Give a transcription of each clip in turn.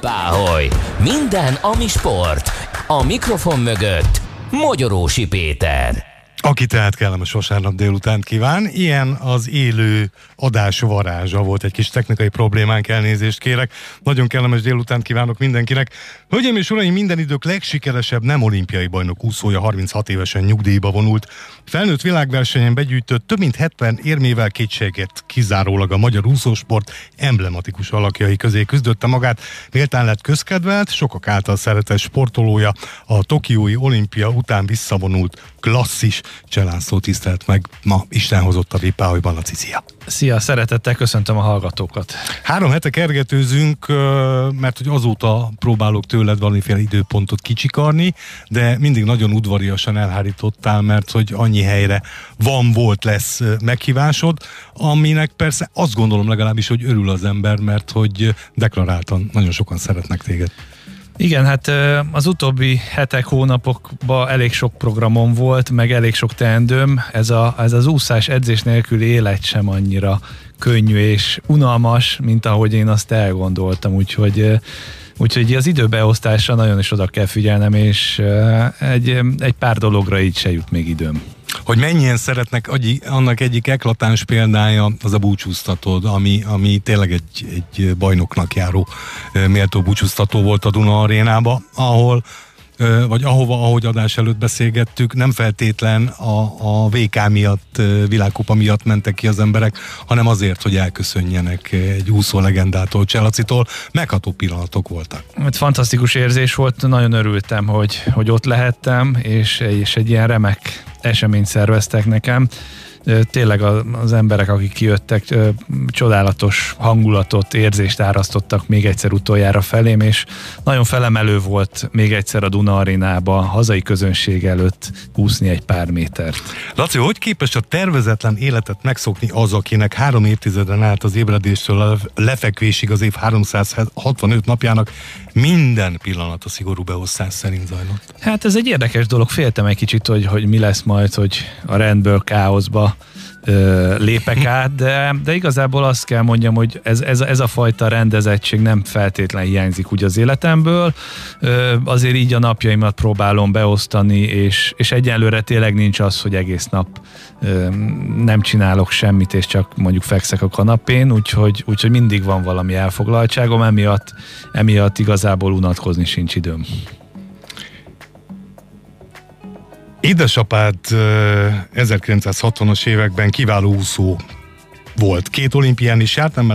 Páholy! Minden, ami sport. A mikrofon mögött Magyarósi Péter. Aki tehát kellemes vasárnap délután kíván. Ilyen az élő adás varázsa volt. Egy kis technikai problémánk, elnézést kérek. Nagyon kellemes délután kívánok mindenkinek. Hölgyeim és uraim, minden idők legsikeresebb nem olimpiai bajnok úszója 36 évesen nyugdíjba vonult. Felnőtt világversenyen begyűjtött több mint 70 érmével kétséget kizárólag a magyar úszósport emblematikus alakjai közé küzdötte magát. Méltán lett közkedvelt, sokak által szeretett sportolója a Tokiói olimpia után visszavonult klasszis cselászló tisztelt meg ma Isten hozott a Vipáholyban a Szia! Szia, szeretettel köszöntöm a hallgatókat. Három hete kergetőzünk, mert hogy azóta próbálok tőled valamiféle időpontot kicsikarni, de mindig nagyon udvariasan elhárítottál, mert hogy annyi helyre van, volt, lesz meghívásod, aminek persze azt gondolom legalábbis, hogy örül az ember, mert hogy deklaráltan nagyon sokan szeretnek téged. Igen, hát az utóbbi hetek, hónapokban elég sok programom volt, meg elég sok teendőm. Ez, a, ez az úszás edzés nélküli élet sem annyira könnyű és unalmas, mint ahogy én azt elgondoltam, úgyhogy Úgyhogy az időbeosztásra nagyon is oda kell figyelnem, és egy, egy pár dologra így se jut még időm. Hogy mennyien szeretnek, annak egyik eklatáns példája az a búcsúztatód, ami, ami tényleg egy, egy bajnoknak járó méltó búcsúztató volt a Duna arénába, ahol vagy ahova, ahogy adás előtt beszélgettük, nem feltétlen a, a VK miatt, világkupa miatt mentek ki az emberek, hanem azért, hogy elköszönjenek egy úszó legendától, Cselacitól. Megható pillanatok voltak. Hát fantasztikus érzés volt, nagyon örültem, hogy, hogy ott lehettem, és, és egy ilyen remek eseményt szerveztek nekem tényleg az emberek, akik kijöttek, csodálatos hangulatot, érzést árasztottak még egyszer utoljára felém, és nagyon felemelő volt még egyszer a Duna arénába, hazai közönség előtt úszni egy pár métert. Laci, hogy képes a tervezetlen életet megszokni az, akinek három évtizeden át az ébredéstől a lefekvésig az év 365 napjának minden pillanat a szigorú beosztás szerint zajlott? Hát ez egy érdekes dolog, féltem egy kicsit, hogy, hogy mi lesz majd, hogy a rendből káoszba lépek át, de, de igazából azt kell mondjam, hogy ez, ez, ez a fajta rendezettség nem feltétlen hiányzik úgy az életemből. Azért így a napjaimat próbálom beosztani, és, és egyenlőre tényleg nincs az, hogy egész nap nem csinálok semmit, és csak mondjuk fekszek a kanapén, úgyhogy, úgyhogy mindig van valami elfoglaltságom, emiatt, emiatt igazából unatkozni sincs időm. Édesapád 1960-as években kiváló úszó volt. Két olimpián is járt, nem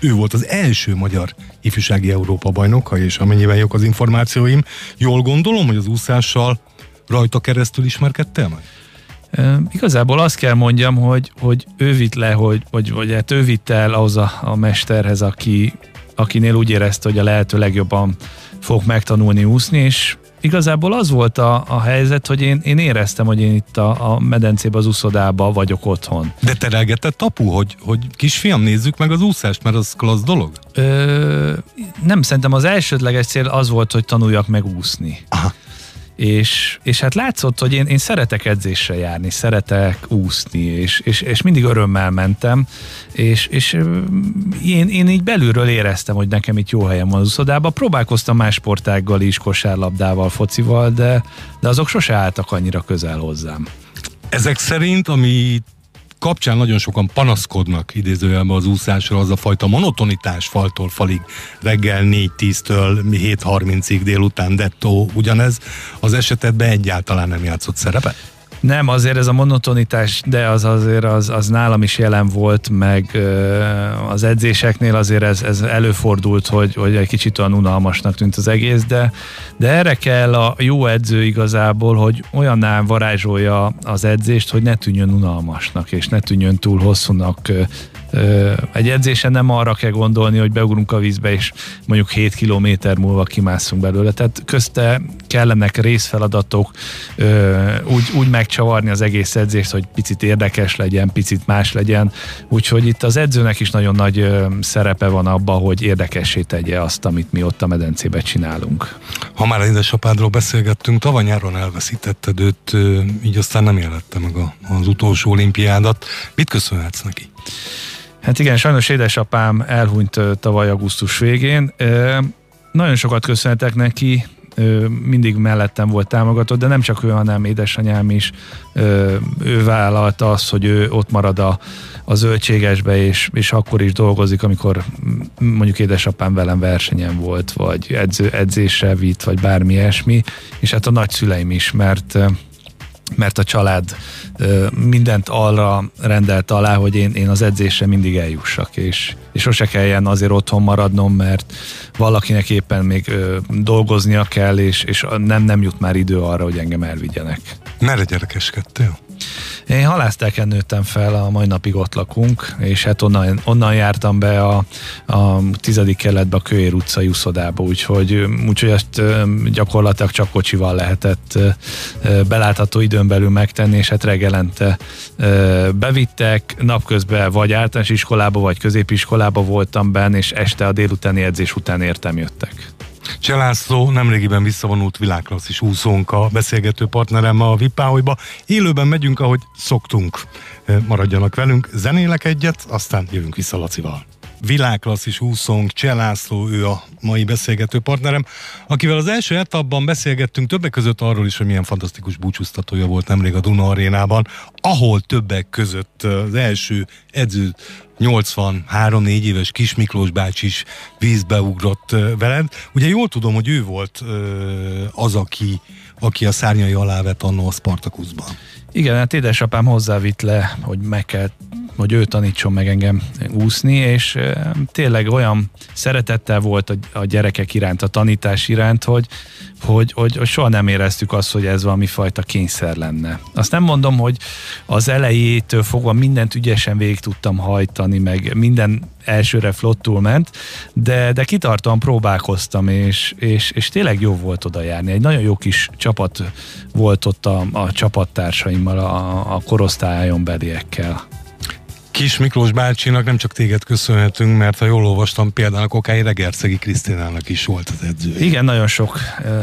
ő volt az első magyar ifjúsági Európa bajnoka, és amennyiben jók az információim, jól gondolom, hogy az úszással rajta keresztül ismerkedtél meg? E, igazából azt kell mondjam, hogy, hogy ő vitt le, hogy, hogy, hogy hát ő vitt el ahhoz a, a mesterhez, aki, akinél úgy érezte, hogy a lehető legjobban fog megtanulni úszni, és igazából az volt a, a helyzet, hogy én, én éreztem, hogy én itt a, a medencébe, az úszodába vagyok otthon. De terelgetett tapu, hogy, hogy kisfiam, nézzük meg az úszást, mert az klassz dolog? Ö, nem, szerintem az elsődleges cél az volt, hogy tanuljak meg úszni. Aha és, és hát látszott, hogy én, én szeretek edzésre járni, szeretek úszni, és, és, és mindig örömmel mentem, és, és én, én így belülről éreztem, hogy nekem itt jó helyem van az úszodában. Próbálkoztam más sportággal is, kosárlabdával, focival, de, de azok sose álltak annyira közel hozzám. Ezek szerint, ami kapcsán nagyon sokan panaszkodnak idézőjelben az úszásra, az a fajta monotonitás faltól falig, reggel 4-10-től 7-30-ig délután dettó, ugyanez az esetedben egyáltalán nem játszott szerepet? Nem, azért ez a monotonitás, de az azért az, az nálam is jelen volt, meg az edzéseknél azért ez, ez előfordult, hogy, hogy egy kicsit olyan unalmasnak tűnt az egész, de, de erre kell a jó edző igazából, hogy olyanná varázsolja az edzést, hogy ne tűnjön unalmasnak, és ne tűnjön túl hosszúnak, egy edzésen nem arra kell gondolni, hogy beugrunk a vízbe, és mondjuk 7 kilométer múlva kimászunk belőle. Tehát közte kellenek részfeladatok, úgy, úgy megcsavarni az egész edzést, hogy picit érdekes legyen, picit más legyen. Úgyhogy itt az edzőnek is nagyon nagy szerepe van abba, hogy érdekessé tegye azt, amit mi ott a medencébe csinálunk. Ha már édesapádról beszélgettünk, tavaly nyáron elveszítetted őt, így aztán nem élette meg az utolsó olimpiádat. Mit köszönhetsz neki? Hát igen, sajnos édesapám elhunyt tavaly augusztus végén. nagyon sokat köszönhetek neki, mindig mellettem volt támogató, de nem csak ő, hanem édesanyám is. Ő vállalta azt, hogy ő ott marad a, a zöldségesbe, és, és akkor is dolgozik, amikor mondjuk édesapám velem versenyen volt, vagy edző, edzésre vitt, vagy bármi ilyesmi, és hát a nagyszüleim is, mert mert a család mindent arra rendelt alá, hogy én, én az edzésre mindig eljussak, és, és sose kelljen azért otthon maradnom, mert valakinek éppen még dolgoznia kell, és, és nem, nem jut már idő arra, hogy engem elvigyenek. Merre gyerekeskedtél? Én halásztáken nőttem fel, a mai napig ott lakunk, és hát onnan, onnan jártam be a, a tizedik keletbe a Köér utca juszodába, úgyhogy, úgyhogy ezt gyakorlatilag csak kocsival lehetett belátható időn belül megtenni, és hát reggelente bevittek, napközben vagy általános iskolába, vagy középiskolába voltam benne, és este a délutáni edzés után értem jöttek. Cselászló nemrégiben visszavonult világklasszis úszónk a beszélgető partnerem a Vipáholyba. Élőben megyünk, ahogy szoktunk. Maradjanak velünk, zenélek egyet, aztán jövünk vissza Lacival világklasszis úszónk, Cselászló, ő a mai beszélgető partnerem, akivel az első etapban beszélgettünk többek között arról is, hogy milyen fantasztikus búcsúztatója volt nemrég a Duna arénában, ahol többek között az első edző 83-4 éves Kis Miklós bácsi is vízbe ugrott veled. Ugye jól tudom, hogy ő volt az, aki, aki a szárnyai alá vett annó a Spartakuszban. Igen, hát édesapám hozzávitt le, hogy meg kell hogy ő tanítson meg engem úszni, és tényleg olyan szeretettel volt a, gyerekek iránt, a tanítás iránt, hogy, hogy, hogy, soha nem éreztük azt, hogy ez valami fajta kényszer lenne. Azt nem mondom, hogy az elejétől fogva mindent ügyesen végig tudtam hajtani, meg minden elsőre flottul ment, de, de kitartóan próbálkoztam, és, és, és tényleg jó volt oda járni. Egy nagyon jó kis csapat volt ott a, a csapattársaimmal, a, a korosztályon beliekkel. Kis Miklós bácsinak nem csak téged köszönhetünk, mert ha jól olvastam, például a Kokály Regerszegi Krisztinának is volt az edző. Igen, nagyon sok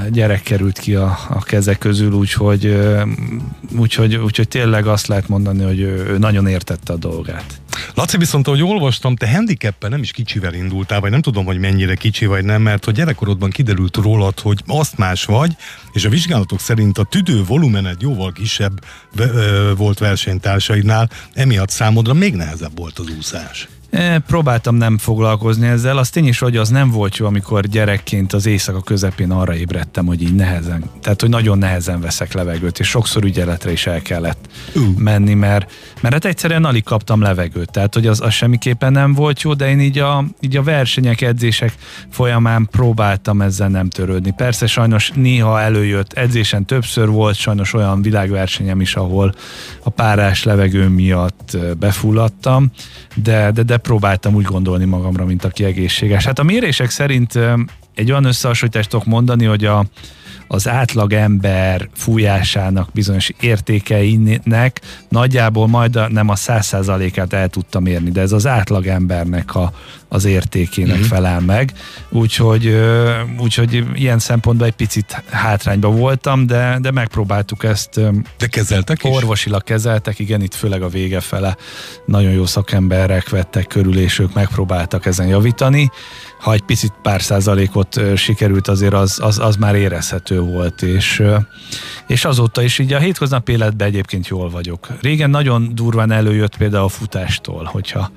gyerek került ki a, a kezek közül, úgyhogy, úgyhogy, úgyhogy tényleg azt lehet mondani, hogy ő, ő nagyon értette a dolgát. Laci, viszont ahogy olvastam, te handicappen nem is kicsivel indultál, vagy nem tudom, hogy mennyire kicsi vagy nem, mert hogy gyerekkorodban kiderült rólad, hogy azt más vagy, és a vizsgálatok szerint a tüdő volumened jóval kisebb volt versenytársaidnál, emiatt számodra még nehezebb volt az úszás. E, próbáltam nem foglalkozni ezzel, az tény is, hogy az nem volt jó, amikor gyerekként az éjszaka közepén arra ébredtem, hogy így nehezen, tehát hogy nagyon nehezen veszek levegőt, és sokszor ügyeletre is el kellett uh. menni, mert, mert hát egyszerűen alig kaptam levegőt, tehát hogy az, az semmiképpen nem volt jó, de én így a, így a versenyek, edzések folyamán próbáltam ezzel nem törődni. Persze sajnos néha előjött, edzésen többször volt sajnos olyan világversenyem is, ahol a párás levegő miatt befulladtam, de, de, de próbáltam úgy gondolni magamra, mint aki egészséges. Hát a mérések szerint egy olyan összehasonlítást tudok mondani, hogy a, az átlag ember fújásának bizonyos értékeinek nagyjából majd nem a száz százalékát el tudtam érni, de ez az átlag embernek a, az értékének uh-huh. felel meg. Úgyhogy, úgyhogy ilyen szempontból egy picit hátrányba voltam, de, de megpróbáltuk ezt. De kezeltek is? Orvosilag kezeltek, igen, itt főleg a vége fele nagyon jó szakemberek vettek körül, és ők megpróbáltak ezen javítani. Ha egy picit pár százalékot sikerült, azért az, az, az már érezhető volt, és, és azóta is így a hétköznapi életben egyébként jól vagyok. Régen nagyon durván előjött például a futástól, hogyha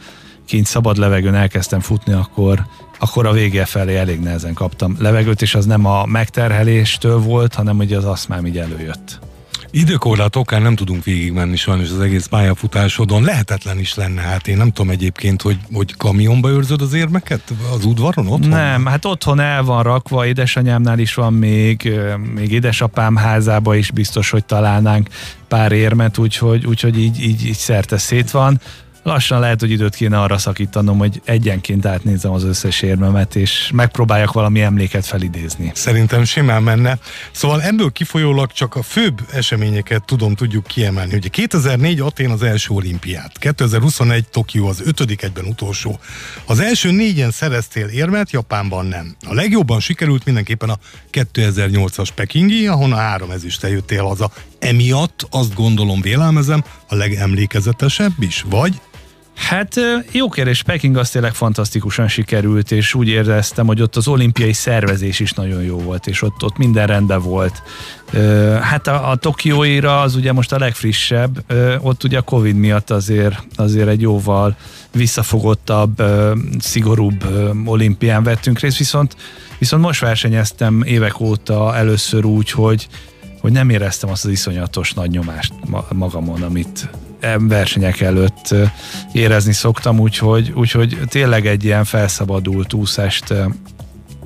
kint szabad levegőn elkezdtem futni, akkor, akkor a vége felé elég nehezen kaptam levegőt, és az nem a megterheléstől volt, hanem hogy az aszmám így előjött. Időkorlát okán nem tudunk végigmenni sajnos az egész pályafutásodon. Lehetetlen is lenne, hát én nem tudom egyébként, hogy, hogy kamionba őrzöd az érmeket az udvaron otthon? Nem, hát otthon el van rakva, édesanyámnál is van még, még édesapám házába is biztos, hogy találnánk pár érmet, úgyhogy, úgyhogy így, így, így szerte szét van lassan lehet, hogy időt kéne arra szakítanom, hogy egyenként átnézem az összes érmemet, és megpróbáljak valami emléket felidézni. Szerintem simán menne. Szóval ebből kifolyólag csak a főbb eseményeket tudom, tudjuk kiemelni. Ugye 2004 Atén az első olimpiát, 2021 Tokió az ötödik egyben utolsó. Az első négyen szereztél érmet, Japánban nem. A legjobban sikerült mindenképpen a 2008-as Pekingi, ahonnan három ezüstel jöttél haza. Emiatt azt gondolom, vélelmezem, a legemlékezetesebb is, vagy Hát jó kérdés, Peking az tényleg fantasztikusan sikerült, és úgy éreztem, hogy ott az olimpiai szervezés is nagyon jó volt, és ott, ott minden rendben volt. Hát a, a Tokióira az ugye most a legfrissebb, ott ugye a Covid miatt azért, azért egy jóval visszafogottabb, szigorúbb olimpián vettünk részt, viszont, viszont most versenyeztem évek óta először úgy, hogy, hogy nem éreztem azt az iszonyatos nagy nyomást magamon, amit versenyek előtt érezni szoktam, úgyhogy, úgyhogy tényleg egy ilyen felszabadult úszást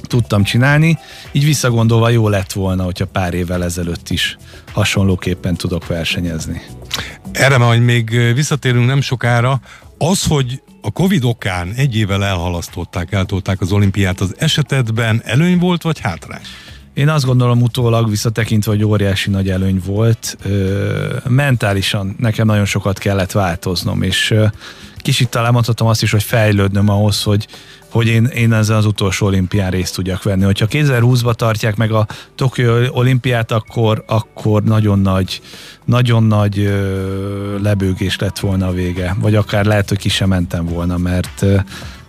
tudtam csinálni, így visszagondolva jó lett volna, hogyha pár évvel ezelőtt is hasonlóképpen tudok versenyezni. Erre majd még visszatérünk nem sokára. Az, hogy a Covid okán egy évvel elhalasztották, eltolták az olimpiát, az esetedben előny volt, vagy hátrány? Én azt gondolom utólag visszatekintve, hogy óriási nagy előny volt. Ö, mentálisan nekem nagyon sokat kellett változnom, és ö, kicsit talán mondhatom azt is, hogy fejlődnöm ahhoz, hogy, hogy én, én ezen az utolsó olimpián részt tudjak venni. Hogyha 2020-ba tartják meg a Tokyo olimpiát, akkor, akkor nagyon nagy, nagyon nagy ö, lebőgés lett volna a vége. Vagy akár lehet, hogy ki sem mentem volna, mert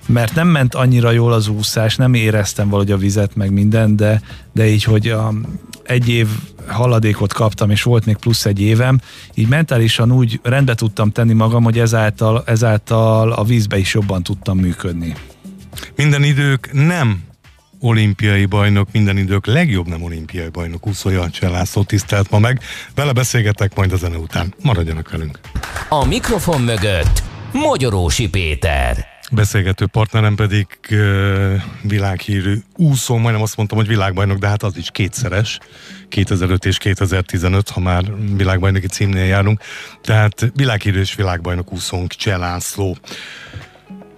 mert nem ment annyira jól az úszás, nem éreztem valahogy a vizet, meg minden, de, de így, hogy a, egy év haladékot kaptam, és volt még plusz egy évem, így mentálisan úgy rendbe tudtam tenni magam, hogy ezáltal, ezáltal a vízbe is jobban tudtam működni. Minden idők nem olimpiai bajnok, minden idők legjobb nem olimpiai bajnok, úszója Cselászló tisztelt ma meg. Vele beszélgetek majd a zene után. Maradjanak velünk. A mikrofon mögött Magyarósi Péter. Beszélgető partnerem pedig uh, világhírű úszó, majdnem azt mondtam, hogy világbajnok, de hát az is kétszeres, 2005 és 2015, ha már világbajnoki címnél járunk, tehát világhírű és világbajnok úszónk Cselászló.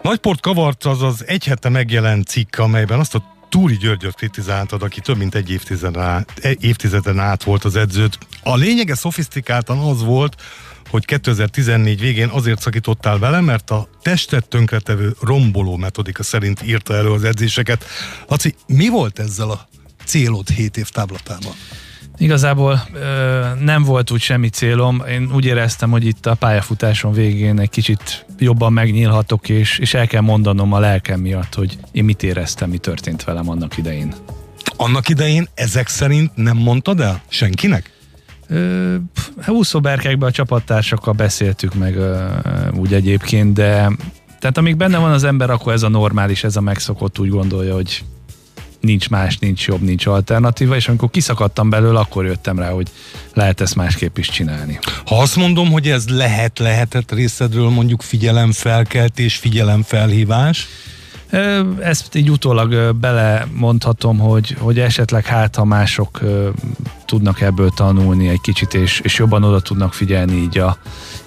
Nagyport kavart az az egy hete megjelent cikk, amelyben azt a Túri Györgyöt kritizáltad, aki több mint egy évtizeden át, évtizeden át volt az edzőt. A lényege szofisztikáltan az volt, hogy 2014 végén azért szakítottál vele, mert a testet tönkretevő romboló metodika szerint írta elő az edzéseket. Laci, mi volt ezzel a célod 7 év táblatában? Igazából ö, nem volt úgy semmi célom. Én úgy éreztem, hogy itt a pályafutáson végén egy kicsit jobban megnyílhatok, és, és el kell mondanom a lelkem miatt, hogy én mit éreztem, mi történt velem annak idején. Annak idején ezek szerint nem mondtad el senkinek? Úszóberkekben a csapattársakkal beszéltük meg úgy egyébként, de tehát amíg benne van az ember, akkor ez a normális, ez a megszokott úgy gondolja, hogy nincs más, nincs jobb, nincs alternatíva, és amikor kiszakadtam belőle, akkor jöttem rá, hogy lehet ezt másképp is csinálni. Ha azt mondom, hogy ez lehet, lehetett részedről mondjuk figyelemfelkeltés, figyelemfelhívás, ezt így utólag bele mondhatom, hogy, hogy esetleg hát, ha mások tudnak ebből tanulni egy kicsit, és, és jobban oda tudnak figyelni így, a,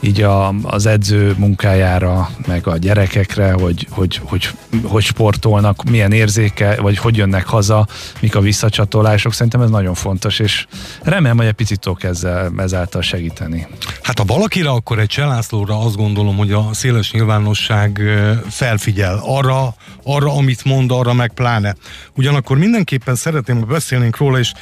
így a, az edző munkájára, meg a gyerekekre, hogy, hogy, hogy, hogy sportolnak, milyen érzéke, vagy hogy jönnek haza, mik a visszacsatolások. Szerintem ez nagyon fontos, és remélem, hogy egy picit tudok ezzel, ezáltal segíteni. Hát ha valakire, akkor egy Cselászlóra azt gondolom, hogy a széles nyilvánosság felfigyel arra, arra, amit mond, arra meg pláne. Ugyanakkor mindenképpen szeretném, hogy beszélnénk róla, és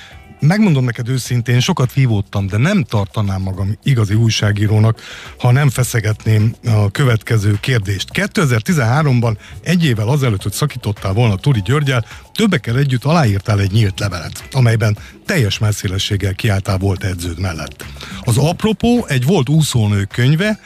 megmondom neked őszintén, sokat vívódtam, de nem tartanám magam igazi újságírónak, ha nem feszegetném a következő kérdést. 2013-ban, egy évvel azelőtt, hogy szakítottál volna Turi Györgyel, többekkel együtt aláírtál egy nyílt levelet, amelyben teljes messzélességgel kiálltál volt edződ mellett. Az apropó egy volt úszónő könyve,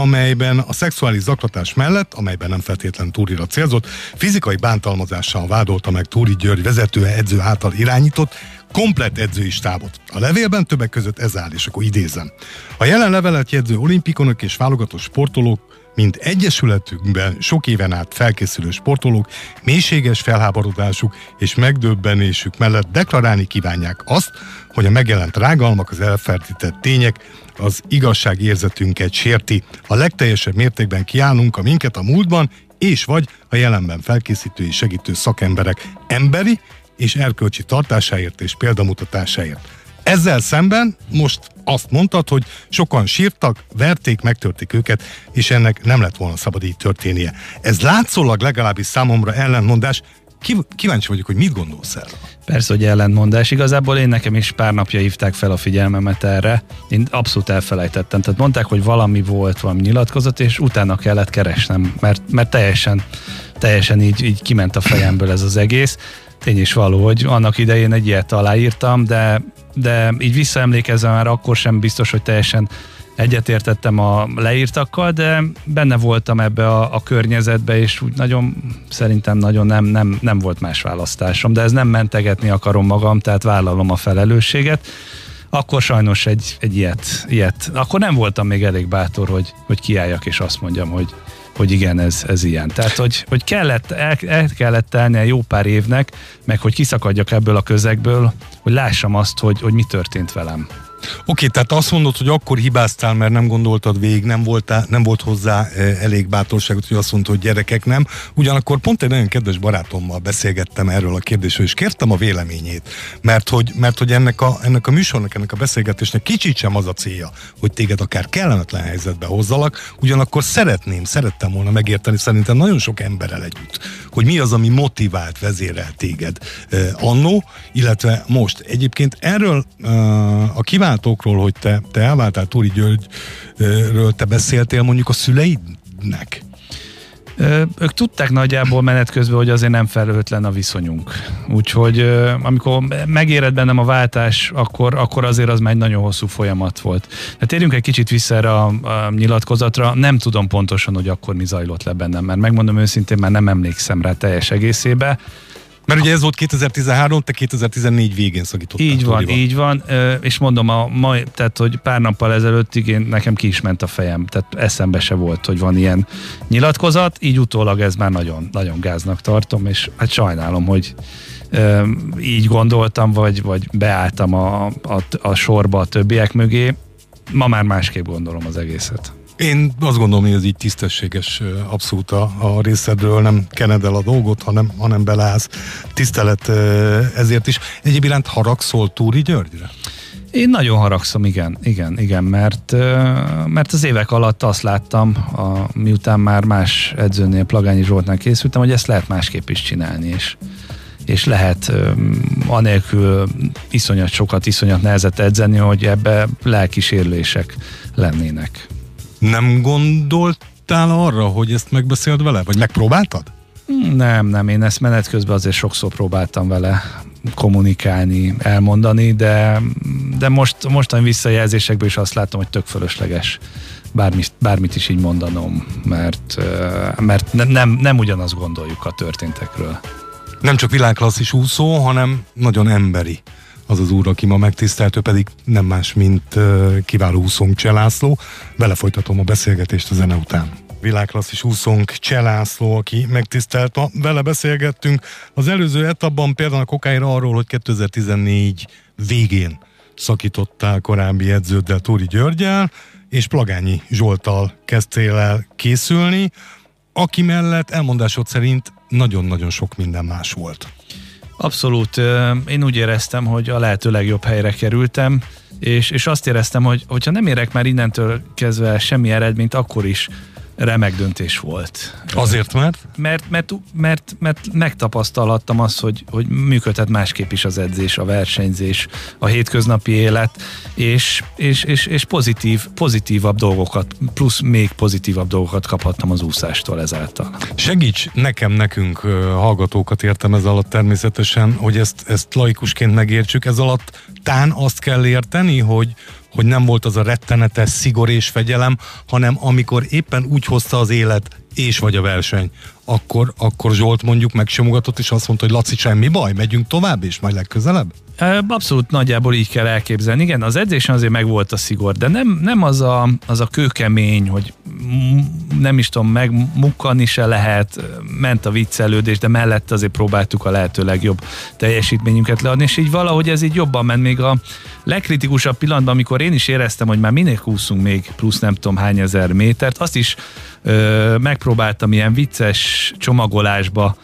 amelyben a szexuális zaklatás mellett, amelyben nem feltétlen Túrira célzott, fizikai bántalmazással vádolta meg Túri György vezetője edző által irányított komplet edzői stábot. A levélben többek között ez áll, és akkor idézem. A jelen levelet jegyző olimpikonok és válogatott sportolók mint egyesületünkben sok éven át felkészülő sportolók mélységes felháborodásuk és megdöbbenésük mellett deklarálni kívánják azt, hogy a megjelent rágalmak, az elfertített tények az igazságérzetünket sérti. A legteljesebb mértékben kiállunk a minket a múltban és vagy a jelenben felkészítő és segítő szakemberek emberi és erkölcsi tartásáért és példamutatásáért. Ezzel szemben most azt mondtad, hogy sokan sírtak, verték, megtörték őket, és ennek nem lett volna szabad így történnie. Ez látszólag legalábbis számomra ellentmondás, Kíváncsi vagyok, hogy mit gondolsz erről. Persze, hogy ellentmondás. Igazából én nekem is pár napja hívták fel a figyelmemet erre. Én abszolút elfelejtettem. Tehát mondták, hogy valami volt, valami nyilatkozat, és utána kellett keresnem, mert, mert teljesen, teljesen így, így kiment a fejemből ez az egész. Tény is való, hogy annak idején egy ilyet aláírtam, de, de így visszaemlékezve már akkor sem biztos, hogy teljesen egyetértettem a leírtakkal, de benne voltam ebbe a, a környezetbe, és úgy nagyon, szerintem nagyon nem, nem, nem volt más választásom, de ez nem mentegetni akarom magam, tehát vállalom a felelősséget. Akkor sajnos egy, egy ilyet, ilyet, akkor nem voltam még elég bátor, hogy, hogy kiálljak és azt mondjam, hogy, hogy igen, ez, ez ilyen. Tehát, hogy, hogy kellett, el, el kellett telnie jó pár évnek, meg hogy kiszakadjak ebből a közegből, hogy lássam azt, hogy, hogy mi történt velem. Oké, tehát azt mondod, hogy akkor hibáztál, mert nem gondoltad végig, nem, voltál, nem volt hozzá eh, elég bátorságot, hogy azt mondta, hogy gyerekek nem. Ugyanakkor pont egy nagyon kedves barátommal beszélgettem erről a kérdésről, és kértem a véleményét, mert hogy, mert hogy ennek, a, ennek a műsornak, ennek a beszélgetésnek kicsit sem az a célja, hogy téged akár kellemetlen helyzetbe hozzalak, ugyanakkor szeretném, szerettem volna megérteni szerintem nagyon sok emberrel együtt, hogy mi az, ami motivált, vezérel téged eh, annó, illetve most. Egyébként erről uh, a kíván váltókról, hogy te, te elváltál Túri Györgyről, te beszéltél mondjuk a szüleidnek? Ők tudták nagyjából menet közben, hogy azért nem felelőtlen a viszonyunk. Úgyhogy amikor megéred bennem a váltás, akkor, akkor azért az már egy nagyon hosszú folyamat volt. Tehát térjünk egy kicsit vissza erre a, a nyilatkozatra. Nem tudom pontosan, hogy akkor mi zajlott le bennem, mert megmondom őszintén, már nem emlékszem rá teljes egészébe. Mert ugye ez volt 2013, te 2014 végén szakítottál. Így van, Tórival. így van, és mondom, a mai, tehát, hogy pár nappal ezelőttig én, nekem ki is ment a fejem, tehát eszembe se volt, hogy van ilyen nyilatkozat, így utólag ez már nagyon, nagyon gáznak tartom, és hát sajnálom, hogy így gondoltam, vagy, vagy beálltam a, a, a sorba a többiek mögé. Ma már másképp gondolom az egészet. Én azt gondolom, hogy ez így tisztességes abszolút a, a részedről, nem kened el a dolgot, hanem, hanem beleállsz. Tisztelet ezért is. Egyébként haragszol Túri Györgyre? Én nagyon haragszom, igen, igen, igen, mert, mert az évek alatt azt láttam, a, miután már más edzőnél, Plagányi Zsoltnál készültem, hogy ezt lehet másképp is csinálni, és, és lehet anélkül iszonyat sokat, iszonyat nehezet edzeni, hogy ebbe lelkisérlések lennének. Nem gondoltál arra, hogy ezt megbeszéld vele? Vagy megpróbáltad? Nem, nem, én ezt menet közben azért sokszor próbáltam vele kommunikálni, elmondani, de, de most, mostani visszajelzésekből is azt látom, hogy tök fölösleges bármit, bármit is így mondanom, mert, mert nem, nem ugyanazt gondoljuk a történtekről. Nem csak világklasszis úszó, hanem nagyon emberi az az úr, aki ma megtisztelt, ő pedig nem más, mint kiváló úszónk Cselászló. Vele folytatom a beszélgetést a zene után világklasszis úszónk Cselászló, aki megtisztelt ma. Vele beszélgettünk az előző etapban például a kokáira arról, hogy 2014 végén szakítottál korábbi edződdel, Tóri Györgyel, és Plagányi Zsoltal kezdtél el készülni, aki mellett elmondásod szerint nagyon-nagyon sok minden más volt. Abszolút. Én úgy éreztem, hogy a lehető legjobb helyre kerültem, és, és azt éreztem, hogy hogyha nem érek már innentől kezdve semmi eredményt, akkor is remek döntés volt. Azért mert? Mert, mert, mert, mert megtapasztalhattam azt, hogy, hogy működhet másképp is az edzés, a versenyzés, a hétköznapi élet, és, és, és, és pozitív, pozitívabb dolgokat, plusz még pozitívabb dolgokat kaphattam az úszástól ezáltal. Segíts nekem, nekünk hallgatókat értem ez alatt természetesen, hogy ezt, ezt laikusként megértsük. Ez alatt tán azt kell érteni, hogy, hogy nem volt az a rettenetes szigor és fegyelem, hanem amikor éppen úgy hozta az élet és vagy a verseny, akkor, akkor Zsolt mondjuk megsimogatott, és azt mondta, hogy Laci, semmi baj, megyünk tovább, és majd legközelebb? Abszolút nagyjából így kell elképzelni. Igen, az edzésen azért meg volt a szigor, de nem, nem az, a, az a kőkemény, hogy nem is tudom, megmukkani se lehet, ment a viccelődés, de mellett azért próbáltuk a lehető legjobb teljesítményünket leadni, és így valahogy ez így jobban ment. Még a legkritikusabb pillanatban, amikor én is éreztem, hogy már minél úszunk még plusz nem tudom hány ezer métert, azt is ö, megpróbáltam ilyen vicces csomagolásba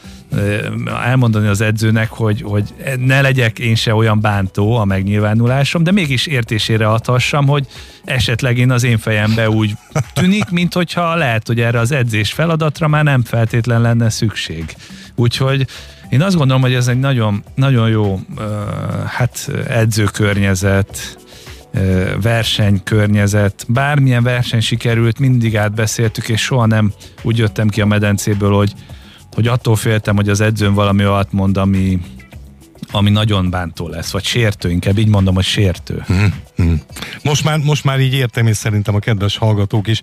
elmondani az edzőnek, hogy, hogy ne legyek én se olyan bántó a megnyilvánulásom, de mégis értésére adhassam, hogy esetleg én az én fejembe úgy tűnik, mint hogyha lehet, hogy erre az edzés feladatra már nem feltétlen lenne szükség. Úgyhogy Én azt gondolom, hogy ez egy nagyon, nagyon jó hát edzőkörnyezet, versenykörnyezet, bármilyen verseny sikerült, mindig átbeszéltük, és soha nem úgy jöttem ki a medencéből, hogy, hogy attól féltem, hogy az edzőm valami olyat mond, ami, ami nagyon bántó lesz, vagy sértő, inkább így mondom, hogy sértő. Mm-hmm. Most, már, most már így értem, és szerintem a kedves hallgatók is.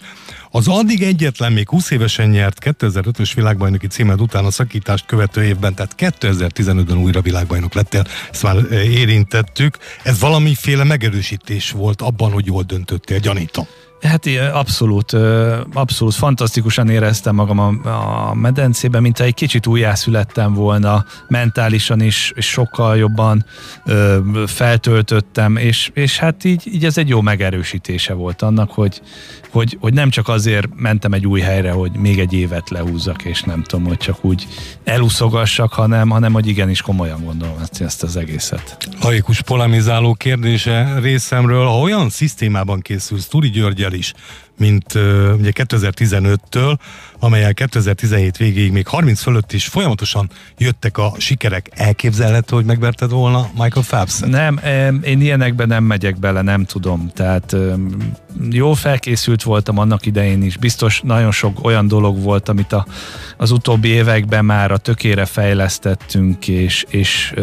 Az addig egyetlen, még 20 évesen nyert 2005-ös világbajnoki címed után a szakítást követő évben, tehát 2015-ben újra világbajnok lettél, ezt már eh, érintettük. Ez valamiféle megerősítés volt abban, hogy jól döntöttél, gyanítom. Hát abszolút, abszolút fantasztikusan éreztem magam a, a medencében, mint egy kicsit újjászülettem volna, mentálisan is sokkal jobban ö, feltöltöttem, és, és hát így, így ez egy jó megerősítése volt annak, hogy, hogy, hogy nem csak azért mentem egy új helyre, hogy még egy évet lehúzzak, és nem tudom, hogy csak úgy eluszogassak, hanem, hanem hogy igenis komolyan gondolom ezt, ezt az egészet. Laikus polemizáló kérdése részemről, ha olyan szisztémában készülsz Turi Györgyel is, mint ugye 2015-től, amelyel 2017 végéig még 30 fölött is folyamatosan jöttek a sikerek. Elképzelhető, hogy megverted volna Michael phelps Nem, én ilyenekben nem megyek bele, nem tudom. Tehát jó felkészült voltam annak idején is. Biztos nagyon sok olyan dolog volt, amit a, az utóbbi években már a tökére fejlesztettünk, és, és,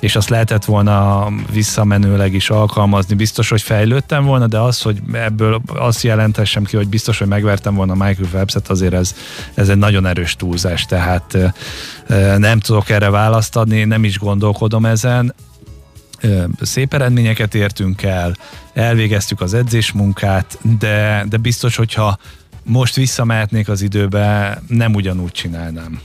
és azt lehetett volna visszamenőleg is alkalmazni. Biztos, hogy fejlődtem volna, de az, hogy ebből azt jelentessem ki, hogy biztos, hogy megvertem volna Michael Phelps-et, azért ez, ez egy nagyon erős túlzás, tehát nem tudok erre választ adni, nem is gondolkodom ezen szép eredményeket értünk el, elvégeztük az edzésmunkát, de, de biztos, hogyha most visszamehetnék az időbe, nem ugyanúgy csinálnám.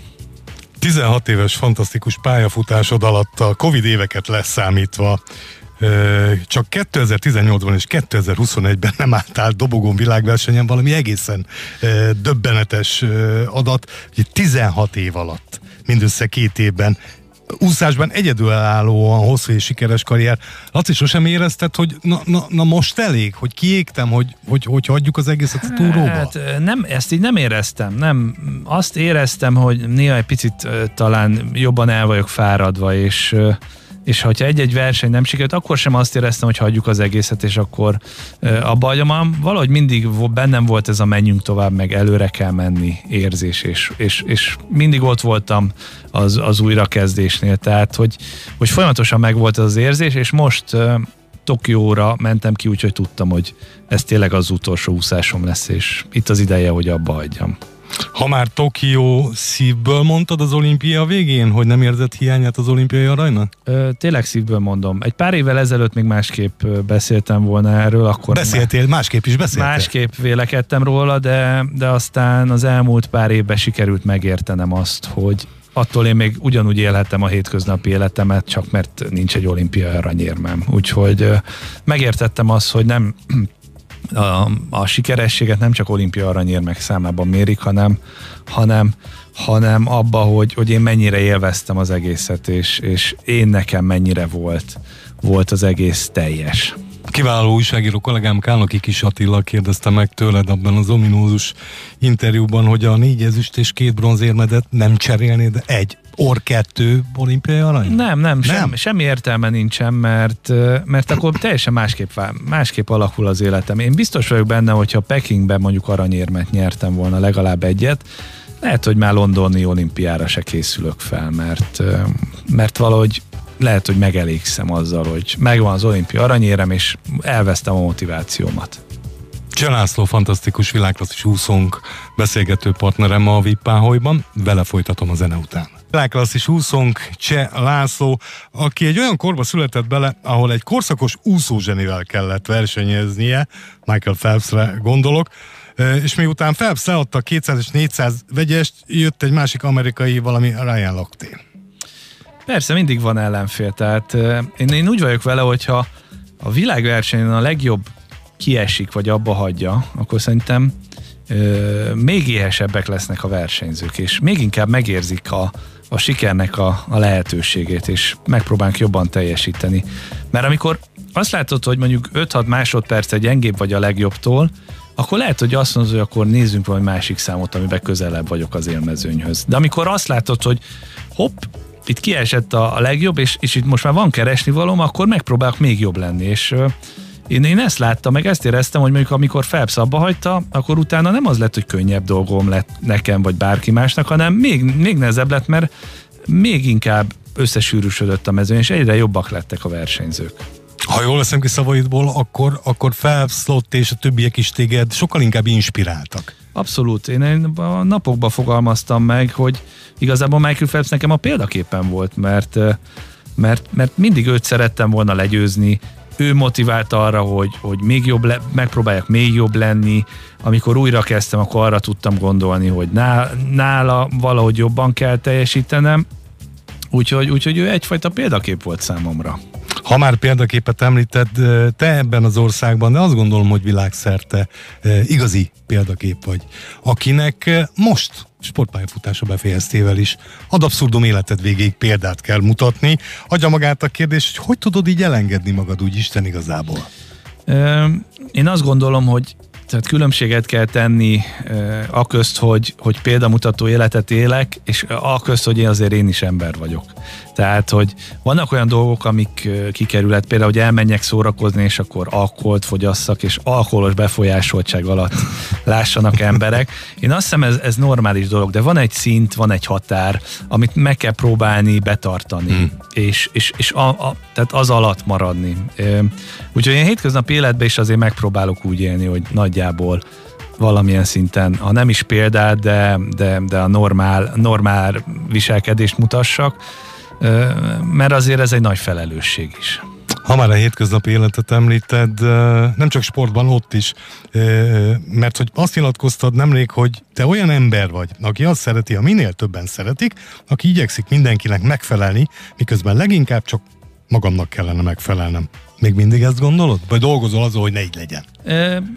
16 éves fantasztikus pályafutásod alatt a Covid éveket leszámítva csak 2018-ban és 2021-ben nem álltál dobogón világversenyen, valami egészen döbbenetes adat, hogy 16 év alatt, mindössze két évben úszásban egyedülállóan hosszú és sikeres karrier. Laci, sosem érezted, hogy na, na, na most elég, hogy kiégtem, hogy, hogy, hogy hagyjuk az egészet a túróba? Hát nem, ezt így nem éreztem. Nem, azt éreztem, hogy néha egy picit talán jobban el vagyok fáradva, és és ha egy-egy verseny nem sikerült, akkor sem azt éreztem, hogy hagyjuk az egészet, és akkor abba hagyom. Valahogy mindig bennem volt ez a menjünk tovább, meg előre kell menni érzés, és, és, és mindig ott voltam az, az újrakezdésnél, tehát hogy, hogy folyamatosan megvolt az érzés, és most Tokióra mentem ki, úgyhogy tudtam, hogy ez tényleg az utolsó úszásom lesz, és itt az ideje, hogy abba hagyjam. Ha már Tokió szívből mondtad az olimpia végén, hogy nem érzett hiányát az olimpiai aranynak? Ö, tényleg szívből mondom. Egy pár évvel ezelőtt még másképp beszéltem volna erről. Akkor Beszéltél, már, másképp is beszéltél? Másképp vélekedtem róla, de, de aztán az elmúlt pár évben sikerült megértenem azt, hogy attól én még ugyanúgy élhetem a hétköznapi életemet, csak mert nincs egy olimpiai aranyérmem. Úgyhogy megértettem azt, hogy nem a, a sikerességet nem csak olimpia aranyérmek számában mérik, hanem, hanem, hanem abba, hogy, hogy én mennyire élveztem az egészet, és, és én nekem mennyire volt, volt az egész teljes. Kiváló újságíró kollégám Kálnoki Kis Attila kérdezte meg tőled abban az ominózus interjúban, hogy a négy ezüst és két bronzérmedet nem cserélnéd egy Or 2 olimpiai arany? Nem, nem, sem, nem, semmi értelme nincsen, mert, mert akkor teljesen másképp, másképp alakul az életem. Én biztos vagyok benne, hogyha Pekingben mondjuk aranyérmet nyertem volna legalább egyet, lehet, hogy már londoni olimpiára se készülök fel, mert, mert valahogy lehet, hogy megelégszem azzal, hogy megvan az olimpia aranyérem, és elvesztem a motivációmat. Cselászló fantasztikus világklasszis úszónk beszélgető partnerem a Vippáholyban, vele folytatom a zene után. Világklasszis úszónk Cseh László, aki egy olyan korba született bele, ahol egy korszakos úszózsenivel kellett versenyeznie, Michael Phelpsre gondolok, és miután Phelps leadta 200 és 400 vegyest, jött egy másik amerikai, valami Ryan Lochte. Persze, mindig van ellenfél, tehát én, én úgy vagyok vele, hogyha a világversenyen a legjobb kiesik, vagy abba hagyja, akkor szerintem még éhesebbek lesznek a versenyzők, és még inkább megérzik a, a sikernek a, a lehetőségét, és megpróbálunk jobban teljesíteni. Mert amikor azt látod, hogy mondjuk 5-6 másodperc gyengébb vagy a legjobbtól, akkor lehet, hogy azt mondod, hogy akkor nézzünk valami másik számot, amiben közelebb vagyok az élmezőnyhöz. De amikor azt látod, hogy hopp, itt kiesett a, a legjobb, és, és itt most már van keresni valóm, akkor megpróbálok még jobb lenni, és én, én ezt láttam, meg ezt éreztem, hogy mondjuk amikor Phelps abba hagyta, akkor utána nem az lett, hogy könnyebb dolgom lett nekem, vagy bárki másnak, hanem még, még nehezebb lett, mert még inkább összesűrűsödött a mezőny, és egyre jobbak lettek a versenyzők. Ha jól veszem ki szavaidból, akkor, akkor Phelps, Lott és a többiek is téged sokkal inkább inspiráltak. Abszolút. Én a napokban fogalmaztam meg, hogy igazából Michael Phelps nekem a példaképpen volt, mert, mert, mert mindig őt szerettem volna legyőzni, ő motiválta arra, hogy, hogy még jobb le, megpróbáljak még jobb lenni. Amikor újra kezdtem, akkor arra tudtam gondolni, hogy nála valahogy jobban kell teljesítenem. Úgyhogy, úgyhogy ő egyfajta példakép volt számomra. Ha már példaképet említed, te ebben az országban, de azt gondolom, hogy világszerte igazi példakép vagy, akinek most sportpályafutása befejeztével is ad abszurdum életed végéig példát kell mutatni. Adja magát a kérdés, hogy hogy tudod így elengedni magad úgy Isten igazából? Én azt gondolom, hogy tehát különbséget kell tenni a közt, hogy, hogy példamutató életet élek, és a közt, hogy én azért én is ember vagyok. Tehát, hogy vannak olyan dolgok, amik kikerülhet, például, hogy elmenjek szórakozni, és akkor alkoholt fogyasszak, és alkoholos befolyásoltság alatt lássanak emberek. Én azt hiszem, ez, ez normális dolog, de van egy szint, van egy határ, amit meg kell próbálni betartani, hmm. és, és, és a, a, tehát az alatt maradni. Úgyhogy én hétköznapi életben is azért megpróbálok úgy élni, hogy nagyjából valamilyen szinten, ha nem is példát, de, de, de a normál, normál viselkedést mutassak, mert azért ez egy nagy felelősség is. Ha már a hétköznapi életet említed, nem csak sportban, ott is, mert hogy azt nyilatkoztad nemrég, hogy te olyan ember vagy, aki azt szereti, ha minél többen szeretik, aki igyekszik mindenkinek megfelelni, miközben leginkább csak magamnak kellene megfelelnem. Még mindig ezt gondolod? Vagy dolgozol azon, hogy ne így legyen?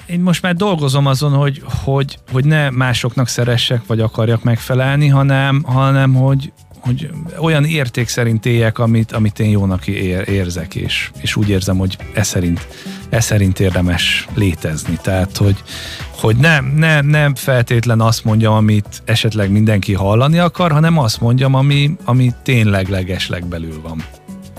Én most már dolgozom azon, hogy, hogy, hogy ne másoknak szeressek, vagy akarjak megfelelni, hanem, hanem hogy, hogy olyan érték szerint éljek, amit, amit én jónak ér, érzek, és, és úgy érzem, hogy e szerint, e szerint érdemes létezni. Tehát, hogy, hogy nem, nem, nem feltétlen azt mondjam, amit esetleg mindenki hallani akar, hanem azt mondjam, ami, ami tényleg legesleg belül van.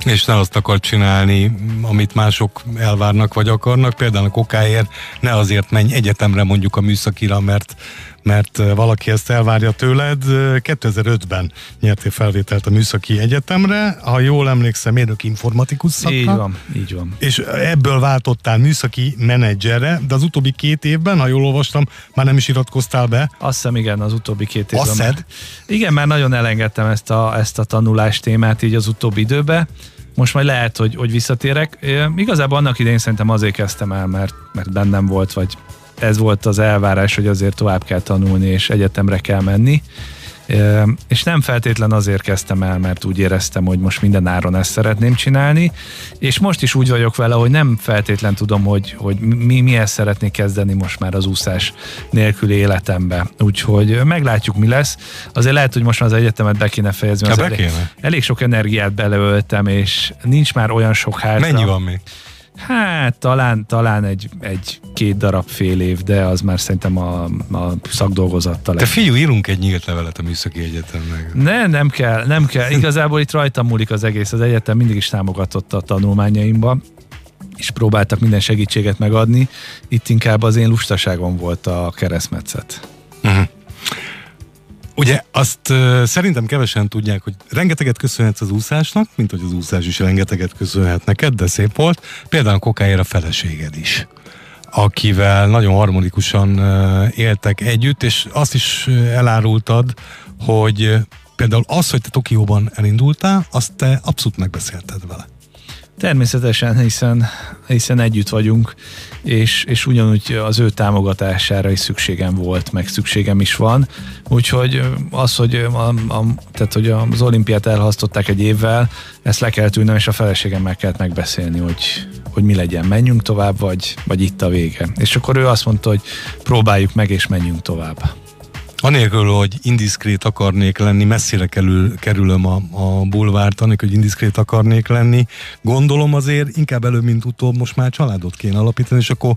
És ne azt akar csinálni, amit mások elvárnak vagy akarnak, például a kokáért ne azért menj egyetemre mondjuk a műszakira, mert mert valaki ezt elvárja tőled. 2005-ben nyertél felvételt a Műszaki Egyetemre, ha jól emlékszem, mérnök informatikus szakra. Így van, így van. És ebből váltottál műszaki menedzserre, de az utóbbi két évben, ha jól olvastam, már nem is iratkoztál be. Azt hiszem, igen, az utóbbi két évben. Azt már, igen, már nagyon elengedtem ezt a, ezt a tanulás témát így az utóbbi időben most majd lehet, hogy, hogy visszatérek. É, igazából annak idején szerintem azért kezdtem el, mert, mert bennem volt, vagy ez volt az elvárás, hogy azért tovább kell tanulni, és egyetemre kell menni. És nem feltétlen azért kezdtem el, mert úgy éreztem, hogy most minden áron ezt szeretném csinálni, és most is úgy vagyok vele, hogy nem feltétlen tudom, hogy, hogy mi, mihez szeretnék kezdeni most már az úszás nélküli életembe. Úgyhogy meglátjuk, mi lesz. Azért lehet, hogy most már az egyetemet be kéne fejezni. Az elég, elég sok energiát beleöltem, és nincs már olyan sok hátra. Mennyi van még? Hát talán, talán egy, egy két darab fél év, de az már szerintem a, a szakdolgozattal. Te fiú, írunk egy nyílt levelet a Műszaki Egyetemnek. Ne, nem kell, nem kell. Igazából itt rajtam múlik az egész. Az egyetem mindig is támogatott a tanulmányaimba és próbáltak minden segítséget megadni. Itt inkább az én lustaságom volt a keresztmetszet. Ugye azt uh, szerintem kevesen tudják, hogy rengeteget köszönhetsz az úszásnak, mint hogy az úszás is rengeteget köszönhet neked, de szép volt. Például kokáért a feleséged is akivel nagyon harmonikusan uh, éltek együtt, és azt is elárultad, hogy például az, hogy te Tokióban elindultál, azt te abszolút megbeszélted vele. Természetesen, hiszen, hiszen együtt vagyunk, és, és ugyanúgy az ő támogatására is szükségem volt, meg szükségem is van. Úgyhogy az, hogy, a, a, tehát, hogy az olimpiát elhasztották egy évvel, ezt le kell tűnöm, és a feleségemmel kellett megbeszélni, hogy, hogy mi legyen, menjünk tovább, vagy, vagy itt a vége. És akkor ő azt mondta, hogy próbáljuk meg, és menjünk tovább. Anélkül, hogy indiszkrét akarnék lenni, messzire kerül, kerülöm a, a bulvárt, anélkül, hogy indiszkrét akarnék lenni, gondolom azért inkább előbb, mint utóbb most már családot kéne alapítani, és akkor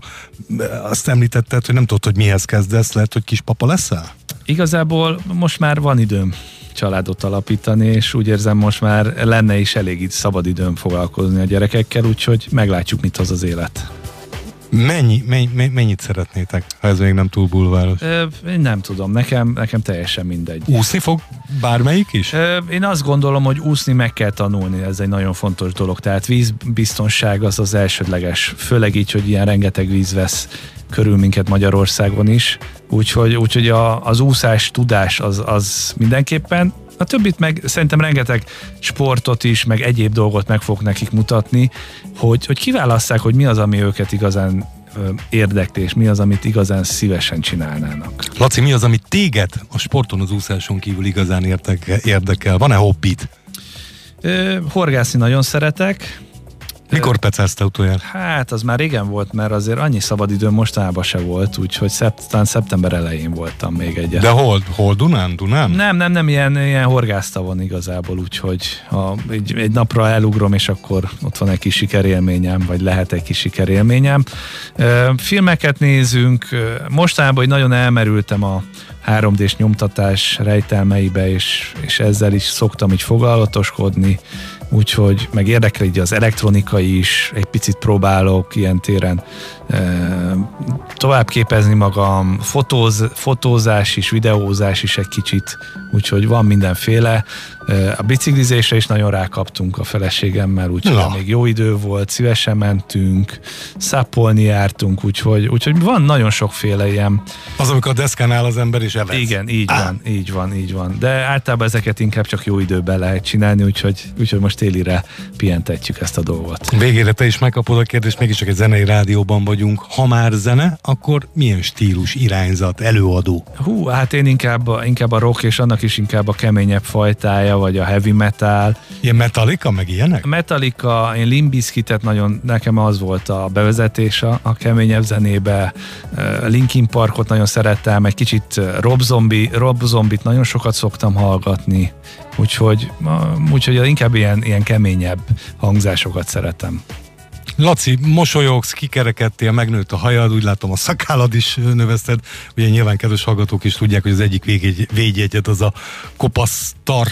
eh, azt említetted, hogy nem tudod, hogy mihez kezdesz, lehet, hogy kispapa leszel? Igazából most már van időm. családot alapítani, és úgy érzem most már lenne is elég itt szabadidőm foglalkozni a gyerekekkel, úgyhogy meglátjuk, mit hoz az élet. Mennyi, mennyi, mennyit szeretnétek, ha ez még nem túl bulváros? Ö, én nem tudom, nekem, nekem teljesen mindegy. Úszni fog bármelyik is? Ö, én azt gondolom, hogy úszni meg kell tanulni, ez egy nagyon fontos dolog. Tehát vízbiztonság az az elsődleges, főleg így, hogy ilyen rengeteg víz vesz körül minket Magyarországon is. Úgyhogy, úgyhogy a, az úszás tudás az, az mindenképpen a többit meg szerintem rengeteg sportot is, meg egyéb dolgot meg fog nekik mutatni, hogy, hogy kiválasszák, hogy mi az, ami őket igazán érdekli, és mi az, amit igazán szívesen csinálnának. Laci, mi az, ami téged a sporton az úszáson kívül igazán érdekel? Van-e hobbit? Horgászni nagyon szeretek, mikor pecázte utoljára? Hát, az már régen volt, mert azért annyi szabadidő mostanában se volt, úgyhogy szept, talán szeptember elején voltam még egyet. De hol, hol Dunán, Dunán? Nem, nem, nem, ilyen, ilyen horgásztavon igazából, úgyhogy ha egy, egy napra elugrom, és akkor ott van egy kis sikerélményem, vagy lehet egy kis sikerélményem. Filmeket nézünk, mostanában, hogy nagyon elmerültem a 3D-s nyomtatás rejtelmeibe, és, és ezzel is szoktam így foglalatoskodni, úgyhogy meg érdekel így az elektronikai is, egy picit próbálok ilyen téren tovább képezni magam, fotóz, fotózás is, videózás is egy kicsit, úgyhogy van mindenféle. A biciklizésre is nagyon rákaptunk a feleségemmel, úgyhogy ja. még jó idő volt, szívesen mentünk, szápolni jártunk, úgyhogy, úgyhogy van nagyon sokféle ilyen. Az, amikor a deszkánál az ember is evesz. Igen, így ah. van, így van, így van. De általában ezeket inkább csak jó időben lehet csinálni, úgyhogy, úgyhogy most télire pihentetjük ezt a dolgot. Végére te is megkapod a kérdést, mégiscsak egy zenei rádióban vagyunk. Ha már zene, akkor milyen stílus, irányzat, előadó? Hú, hát én inkább, inkább a rock, és annak is inkább a keményebb fajtája, vagy a heavy metal. Ilyen Metallica, meg ilyenek? Metallica, én Limbiskitet nagyon, nekem az volt a bevezetés a, a keményebb zenébe. Linkin Parkot nagyon szerettem, egy kicsit Rob Zombie, Rob Zombie-t nagyon sokat szoktam hallgatni, úgyhogy, úgyhogy inkább ilyen, ilyen keményebb hangzásokat szeretem. Laci, mosolyogsz, kikerekedtél, megnőtt a hajad, úgy látom a szakállad is növeszted. Ugye nyilván kedves hallgatók is tudják, hogy az egyik védjegyet az a kopasz tar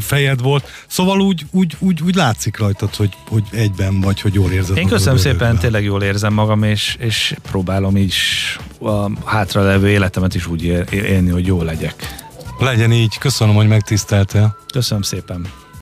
fejed volt. Szóval úgy, úgy, úgy, úgy látszik rajtad, hogy, hogy egyben vagy, hogy jól érzed Én köszönöm szépen, tényleg jól érzem magam, és, és próbálom is a hátra levő életemet is úgy élni, hogy jó legyek. Legyen így, köszönöm, hogy megtiszteltél. Köszönöm szépen.